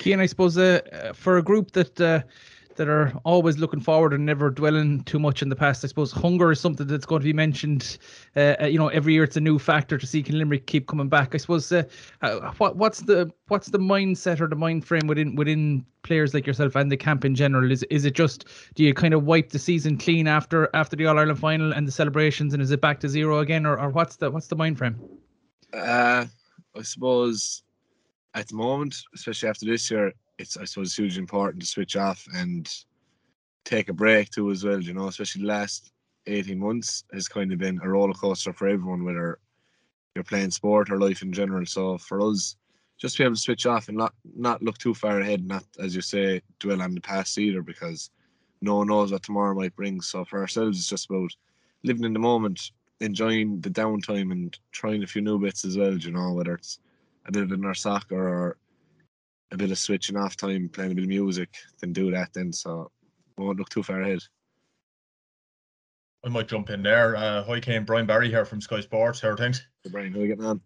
Cian, I suppose uh, for a group that uh, that are always looking forward and never dwelling too much in the past. I suppose hunger is something that's going to be mentioned. Uh, uh you know, every year it's a new factor to see can Limerick keep coming back. I suppose uh, uh, what what's the what's the mindset or the mind frame within within players like yourself and the camp in general? Is is it just do you kind of wipe the season clean after after the All Ireland final and the celebrations, and is it back to zero again, or, or what's the what's the mind frame? Uh, I suppose at the moment, especially after this year, it's I suppose hugely important to switch off and take a break too as well. You know, especially the last eighteen months has kind of been a roller coaster for everyone, whether you're playing sport or life in general. So for us, just be able to switch off and not not look too far ahead, not as you say dwell on the past either, because no one knows what tomorrow might bring. So for ourselves, it's just about living in the moment, enjoying the downtime, and trying a few new bits as well. You know, whether it's a bit of inner soccer or a bit of switching off time, playing a bit of music, then do that then. So we won't look too far ahead. I might jump in there. Uh, hi, Cian. Brian Barry here from Sky Sports. How are things? Hey Brian, how are you getting on?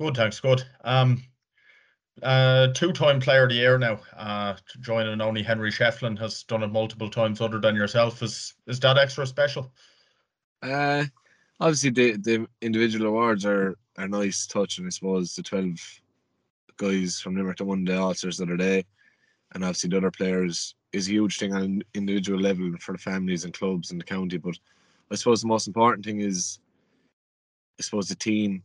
Good, thanks. Good. Um, uh, two-time player of the year now. Uh, joining only Henry Shefflin has done it multiple times other than yourself. Is is that extra special? Uh, obviously the the individual awards are are nice touch, and I suppose the twelve guys from Limerick that won the All Stars the other day, and obviously the other players is a huge thing on an individual level for the families and clubs in the county. But I suppose the most important thing is, I suppose the team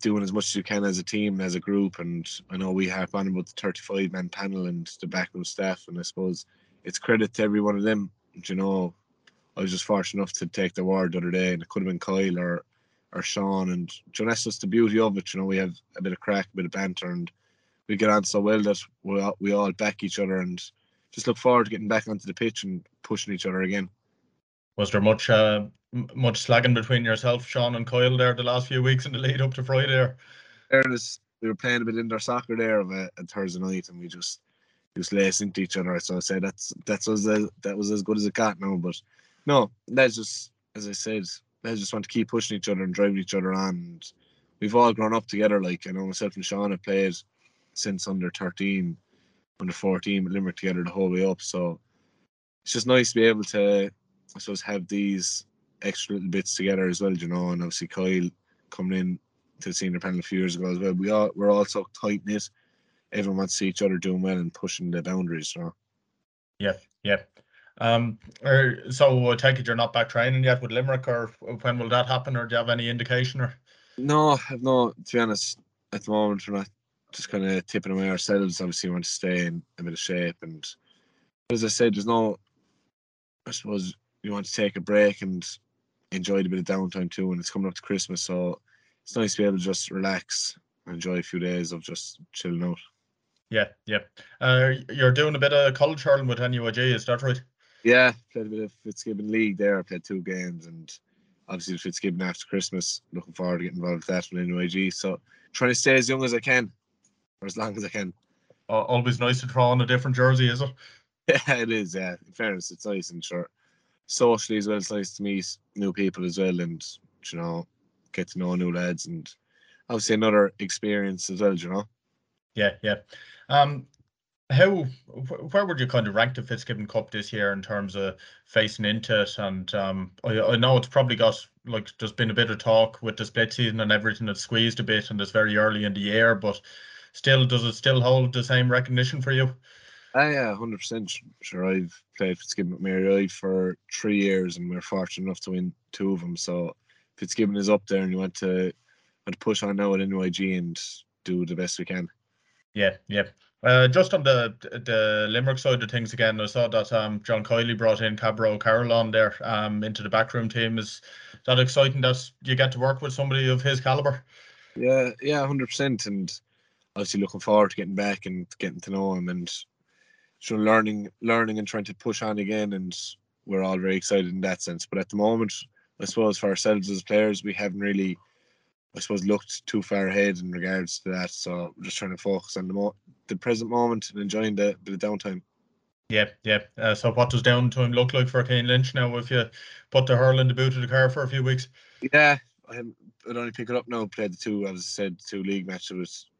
doing as much as you can as a team, as a group. And I know we harp on about the 35 man panel and the backroom staff, and I suppose it's credit to every one of them. You know, I was just fortunate enough to take the award the other day, and it could have been Kyle or or Sean. And you know, that's just the beauty of it. You know, we have a bit of crack, a bit of banter, and we get on so well that we all, we all back each other and just look forward to getting back onto the pitch and pushing each other again. Was there much uh, much slagging between yourself, Sean, and Kyle there the last few weeks in the lead up to Friday? There, There is, we were playing a bit indoor soccer there of a, a Thursday night, and we just just lace into each other. So I said that's that's was a, that was as good as it got now. But no, that's just as I said, I just want to keep pushing each other and driving each other on. And we've all grown up together. Like I know myself and Sean have played since under 13, under 14 with Limerick together the whole way up. So it's just nice to be able to, I suppose, have these extra little bits together as well, you know. And obviously Kyle coming in to the senior panel a few years ago as well. We all we're all so tight knit. Everyone wants to see each other doing well and pushing the boundaries, you know. Yeah, yeah. Um, or, so I take it you're not back training yet with Limerick, or when will that happen, or do you have any indication? Or no, I've no. To be honest, at the moment we're not just kind of tipping away ourselves. Obviously, we want to stay in a bit of shape, and as I said, there's no. I suppose you want to take a break and enjoy a bit of downtime too, and it's coming up to Christmas, so it's nice to be able to just relax and enjoy a few days of just chilling out. Yeah, yeah. Uh, you're doing a bit of college hurling with NUIG, is that right? Yeah, played a bit of Fitzgibbon League there. I played two games, and obviously the Fitzgibbon after Christmas. Looking forward to getting involved with that with NUIG. So trying to stay as young as I can for as long as I can. Uh, always nice to throw on a different jersey, is it? Yeah, it is. Yeah, in fairness, it's nice and sure. Socially as well, it's nice to meet new people as well, and you know, get to know new lads, and obviously another experience as well. You know. Yeah, yeah. Um, how where would you kind of rank the Fitzgibbon Cup this year in terms of facing into it? And um, I, I know it's probably got like there's been a bit of talk with the split season and everything that's squeezed a bit, and it's very early in the year, but still does it still hold the same recognition for you? Uh, yeah, hundred percent. Sure, I've played Fitzgibbon at Mary I for three years, and we are fortunate enough to win two of them. So Fitzgibbon is up there, and you want to want to push on now at NUIG and do the best we can. Yeah, yeah. Uh, just on the the Limerick side of things again, I saw that um, John Kiely brought in Cabro Carroll on there um, into the backroom team. Is that exciting that you get to work with somebody of his caliber? Yeah, yeah, hundred percent. And obviously looking forward to getting back and getting to know him and know, learning learning and trying to push on again and we're all very excited in that sense. But at the moment, I suppose for ourselves as players, we haven't really, I suppose, looked too far ahead in regards to that. So we're just trying to focus on the mo- the present moment and enjoying the bit of downtime. Yeah, yeah. Uh, so what does downtime look like for Cian Lynch now if you put the hurl in the boot of the car for a few weeks? Yeah, I'd only pick it up now. Played the two, as I said, two league matches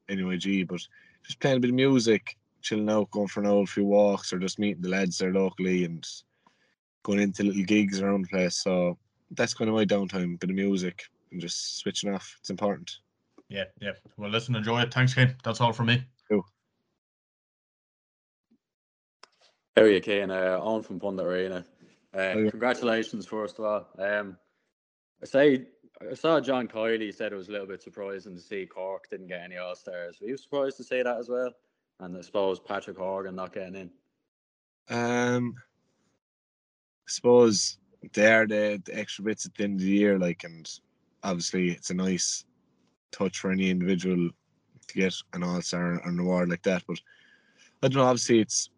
with NUIG, but just playing a bit of music, chilling out, going for an old few walks, or just meeting the lads there locally and going into little gigs around the place. So that's kind of my downtime, bit of music and just switching off. It's important. Yeah, yeah. Well, listen, enjoy it. Thanks, Cian. That's all from me. Cool. How are you, Cian? Uh, on from Pundit Arena. Uh, you? congratulations, first of all. Um, I say I saw John Kiely said it was a little bit surprising to see Cork didn't get any All Stars. Were you surprised to see that as well? And I suppose Patrick Horgan not getting in. Um, I suppose they are the, the extra bits at the end of the year, like, and obviously it's a nice touch for any individual to get an All Star or an award like that. But I don't know. Obviously, it's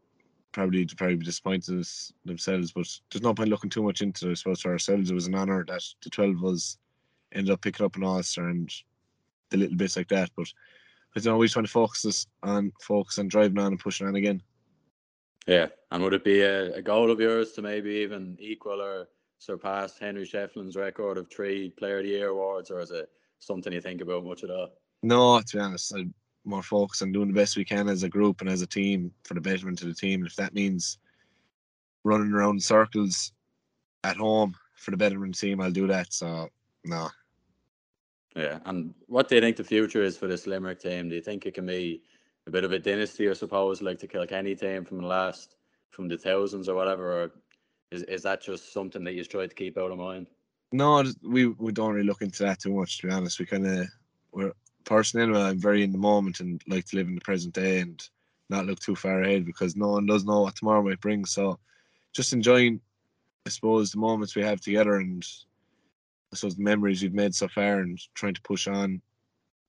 probably probably be disappointed themselves, but there's no point looking too much into it. I suppose for ourselves, it was an honour that the twelve of us ended up picking up an All Star and the little bits like that. But I don't know. We just want to focus us on focus on driving on and pushing on again. Yeah, and would it be a, a goal of yours to maybe even equal or surpass Henry Shefflin's record of three Player of the Year awards, or is it something you think about much at all? No, to be honest, I'm more focused on doing the best we can as a group and as a team for the betterment of the team. And if that means running around in circles at home for the betterment of the team, I'll do that. So no. Yeah, and what do you think the future is for this Limerick team? Do you think it can be a bit of a dynasty, I suppose, like the Kilkenny team from the last, from the thousands or whatever, or is is that just something that you try to keep out of mind? No, we we don't really look into that too much. To be honest, we kind of we're personally. I'm very in the moment and like to live in the present day and not look too far ahead because no one does know what tomorrow might bring. So just enjoying, I suppose, the moments we have together and I suppose the memories we've made so far and trying to push on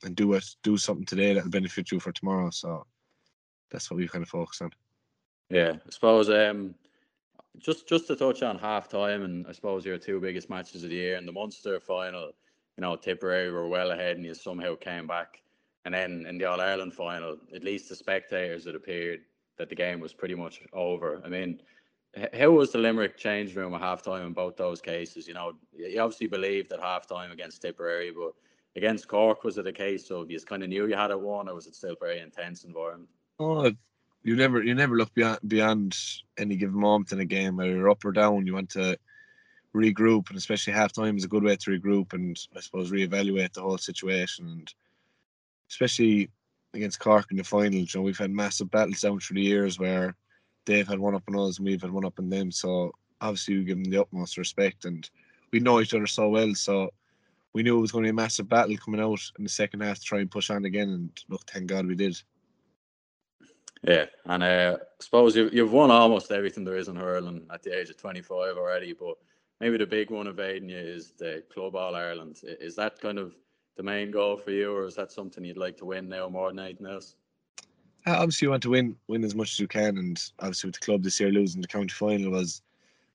and do it, do something today that'll benefit you for tomorrow. So that's what we kind of focus on. Yeah, I suppose um, just just to touch on half time and I suppose your two biggest matches of the year and the Munster final, you know, Tipperary were well ahead and you somehow came back. And then in the All Ireland final, at least the spectators it appeared that the game was pretty much over. I mean, how was the Limerick change room at half time in both those cases? You know, you obviously believed at half time against Tipperary, but against Cork, was it a case of you kind of knew you had it won, or was it still very intense environment? Oh, you never you never look beyond beyond any given moment in a game, whether you're up or down. You want to regroup, and especially half time is a good way to regroup and I suppose reevaluate the whole situation. And especially against Cork in the final, you know, we've had massive battles down through the years where they've had one up on us and we've had one up on them. So obviously we give them the utmost respect, and we know each other so well. So we knew it was going to be a massive battle coming out in the second half to try and push on again. And look, thank God we did. Yeah, and uh, I suppose you've, you've won almost everything there is in hurling at the age of 25 already, but maybe the big one evading you is the Club All Ireland. Is that kind of the main goal for you, or is that something you'd like to win now more than anything else? Uh, obviously you want to win win as much as you can and obviously with the club this year losing the county final was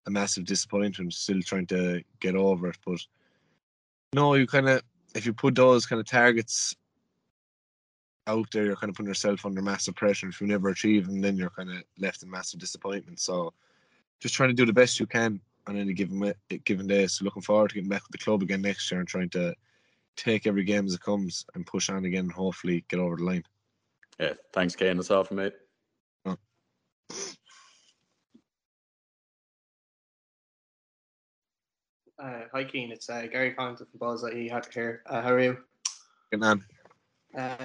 a massive disappointment still trying to get over it but no you kind of if you put those kind of targets out there you're kind of putting yourself under massive pressure if you never achieve and then you're kind of left in massive disappointment so just trying to do the best you can on any given given day so looking forward to getting back with the club again next year and trying to take every game as it comes and push on again and hopefully get over the line Yeah, thanks, Cian. That's all from me. Uh, hi, Cian. It's uh, Gary Collington from Buzz IE here. Uh, how are you? Good man. Uh,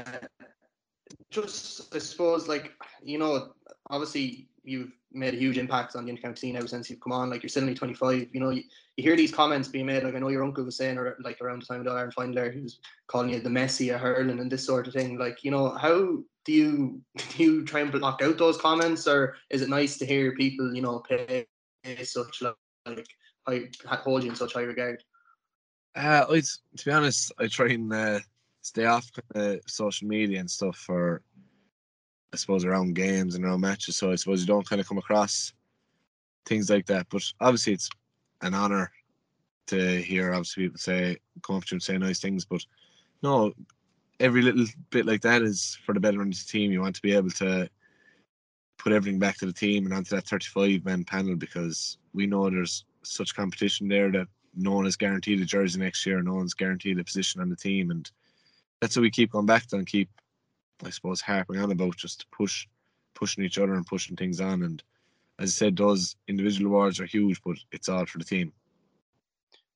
just, I suppose, like, you know, obviously you've made a huge impact on the intercounty scene ever since you've come on. Like, you're still only 25. You know, you, you hear these comments being made. Like, I know your uncle was saying, or like around the time of the Ireland final there, he was calling you the Messi of hurling and this sort of thing. Like, you know, how do you do you try and block out those comments, or is it nice to hear people, you know, pay such like, high, hold you in such high regard? Uh, I, to be honest, I try and uh, stay off uh, social media and stuff for, I suppose, around games and around matches. So I suppose you don't kind of come across things like that. But obviously, it's an honour to hear obviously people say come up to you and say nice things. But no, every little bit like that is for the betterment of the team. You want to be able to put everything back to the team and onto that 35 man panel because we know there's such competition there that no one is guaranteed a jersey next year, no one's guaranteed a position on the team, and that's what we keep going back to and keep, I suppose, harping on about just push pushing each other and pushing things on. And as I said, those individual awards are huge, but it's all for the team.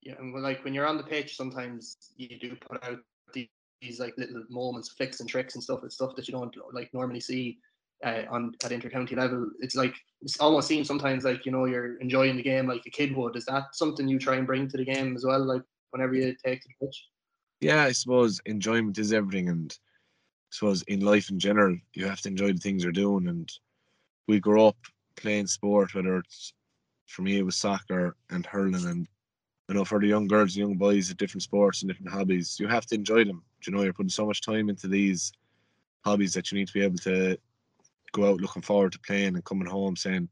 Yeah, and like when you're on the pitch, sometimes you do put out these, these like little moments, flicks and tricks and stuff. It's stuff that you don't like normally see uh, on at intercounty level. It's like it's almost seems sometimes like you know you're enjoying the game like a kid would. Is that something you try and bring to the game as well? Like whenever you take to the pitch. Yeah, I suppose enjoyment is everything, and I suppose in life in general, you have to enjoy the things you're doing. And we grew up playing sport, whether it's for me it was soccer and hurling, and you know for the young girls, and young boys, at different sports and different hobbies, you have to enjoy them. You know, you're putting so much time into these hobbies that you need to be able to go out looking forward to playing and coming home saying,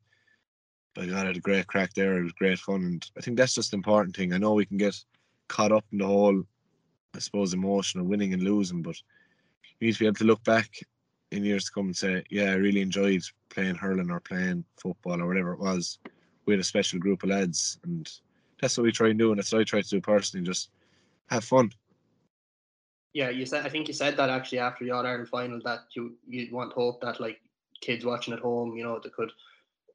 "By God, I had a great crack there. It was great fun." And I think that's just the important thing. I know we can get caught up in the whole, I suppose, emotion of winning and losing, but you need to be able to look back in years to come and say, "Yeah, I really enjoyed playing hurling or playing football or whatever it was." We had a special group of lads, and that's what we try and do, and that's what I try to do personally. Just have fun. Yeah, you said. I think you said that actually after the All Ireland final that you you want hope that like kids watching at home, you know, they could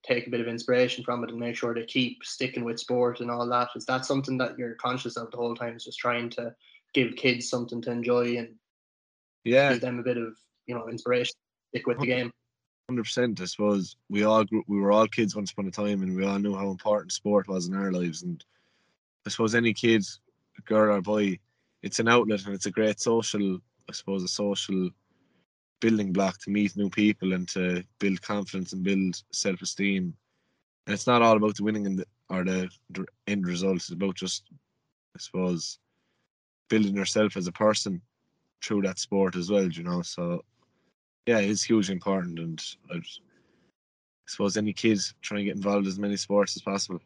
take a bit of inspiration from it and make sure they keep sticking with sport and all that. Is that something that you're conscious of the whole time? Is just trying to give kids something to enjoy and Yeah, give them a bit of you know inspiration, stick with the game. hundred percent. I suppose we all grew, we were all kids once upon a time, and we all knew how important sport was in our lives. And I suppose any kid, girl or boy, it's an outlet and it's a great social, I suppose, a social building block to meet new people and to build confidence and build self esteem. And it's not all about the winning and the, or the, the end result. It's about just, I suppose, building yourself as a person through that sport as well. You know, so yeah, it's hugely important, and I'd, I suppose any kid trying to get involved in as many sports as possible.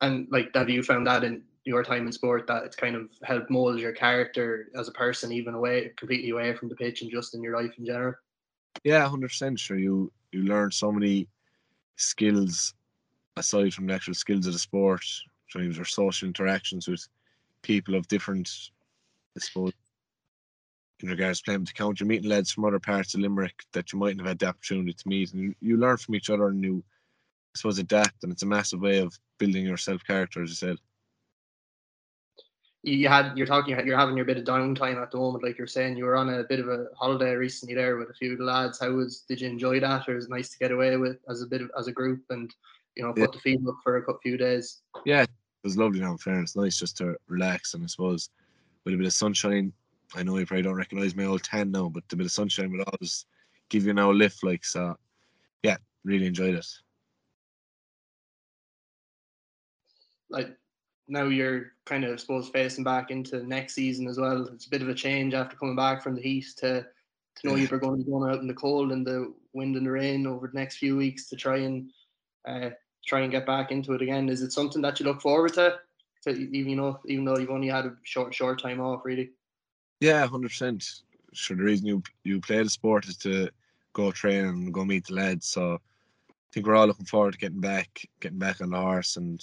And like, have you found that in your time in sport that it's kind of helped mold your character as a person, even away completely away from the pitch and just in your life in general? Yeah, hundred percent. Sure, you you learn so many skills aside from the actual skills of the sport. So your social interactions with people of different, I suppose, in regards to playing with the county, you're meeting lads from other parts of Limerick that you mightn't have had the opportunity to meet, and you, you learn from each other and you, I suppose, adapt. And it's a massive way of building your self character, as you said. You you had you're talking you're having your bit of downtime at the moment, like you're saying you were on a bit of a holiday recently there with a few of the lads. How was did you enjoy that, or is it nice to get away with as a bit of as a group and you know Yeah. put the feet up for a few days? Yeah, it was lovely now. In fairness, nice just to relax, and I suppose with a bit of sunshine. I know you probably don't recognise my old tan now, but the bit of sunshine would always give you now a lift. Like so, yeah, really enjoyed it. like now you're kind of I suppose facing back into next season as well. It's a bit of a change after coming back from the heat to to know Yeah. you're going to be going out in the cold and the wind and the rain over the next few weeks to try and uh, try and get back into it again. Is it something that you look forward to? To even you know, even though you've only had a short short time off, really. Yeah, hundred percent. Sure, the reason you you play the sport is to go train and go meet the lads. So I think we're all looking forward to getting back, getting back on the horse, and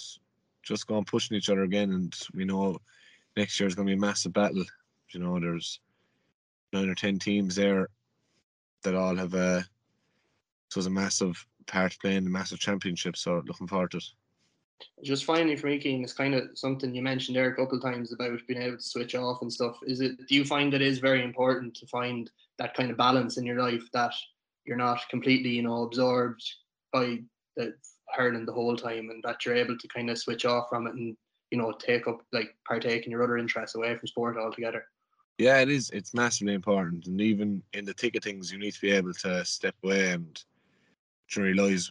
just going pushing each other again. And we know next year is going to be a massive battle. You know, there's nine or ten teams there that all have a so it's a massive part to play in the massive championship. So looking forward to it. Just finally for me, Cian, it's kind of something you mentioned there a couple of times about being able to switch off and stuff. Is it? Do you find it is very important to find that kind of balance in your life that you're not completely, you know, absorbed by the hurling the whole time, and that you're able to kind of switch off from it and you know take up like partake in your other interests away from sport altogether. Yeah, it is. It's massively important, and even in the thick of things, you need to be able to step away and to realise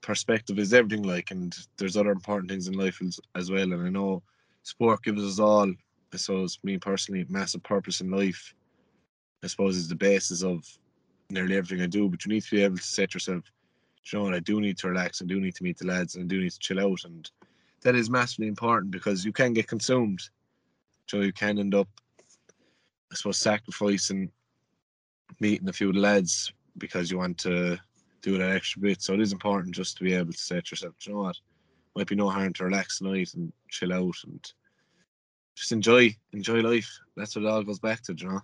perspective is everything. Like, and there's other important things in life as, as well. And I know sport gives us all, I suppose, me personally, massive purpose in life. I suppose is the basis of nearly everything I do. But you need to be able to set yourself, you know I do need to relax. I do need to meet the lads, and I do need to chill out, and that is massively important because you can get consumed. So you can end up I suppose sacrificing meeting a few lads because you want to do that extra bit. So it is important just to be able to set yourself, "Do you know what? Might be no harm to relax tonight and chill out and just enjoy enjoy life. That's what it all goes back to, you know.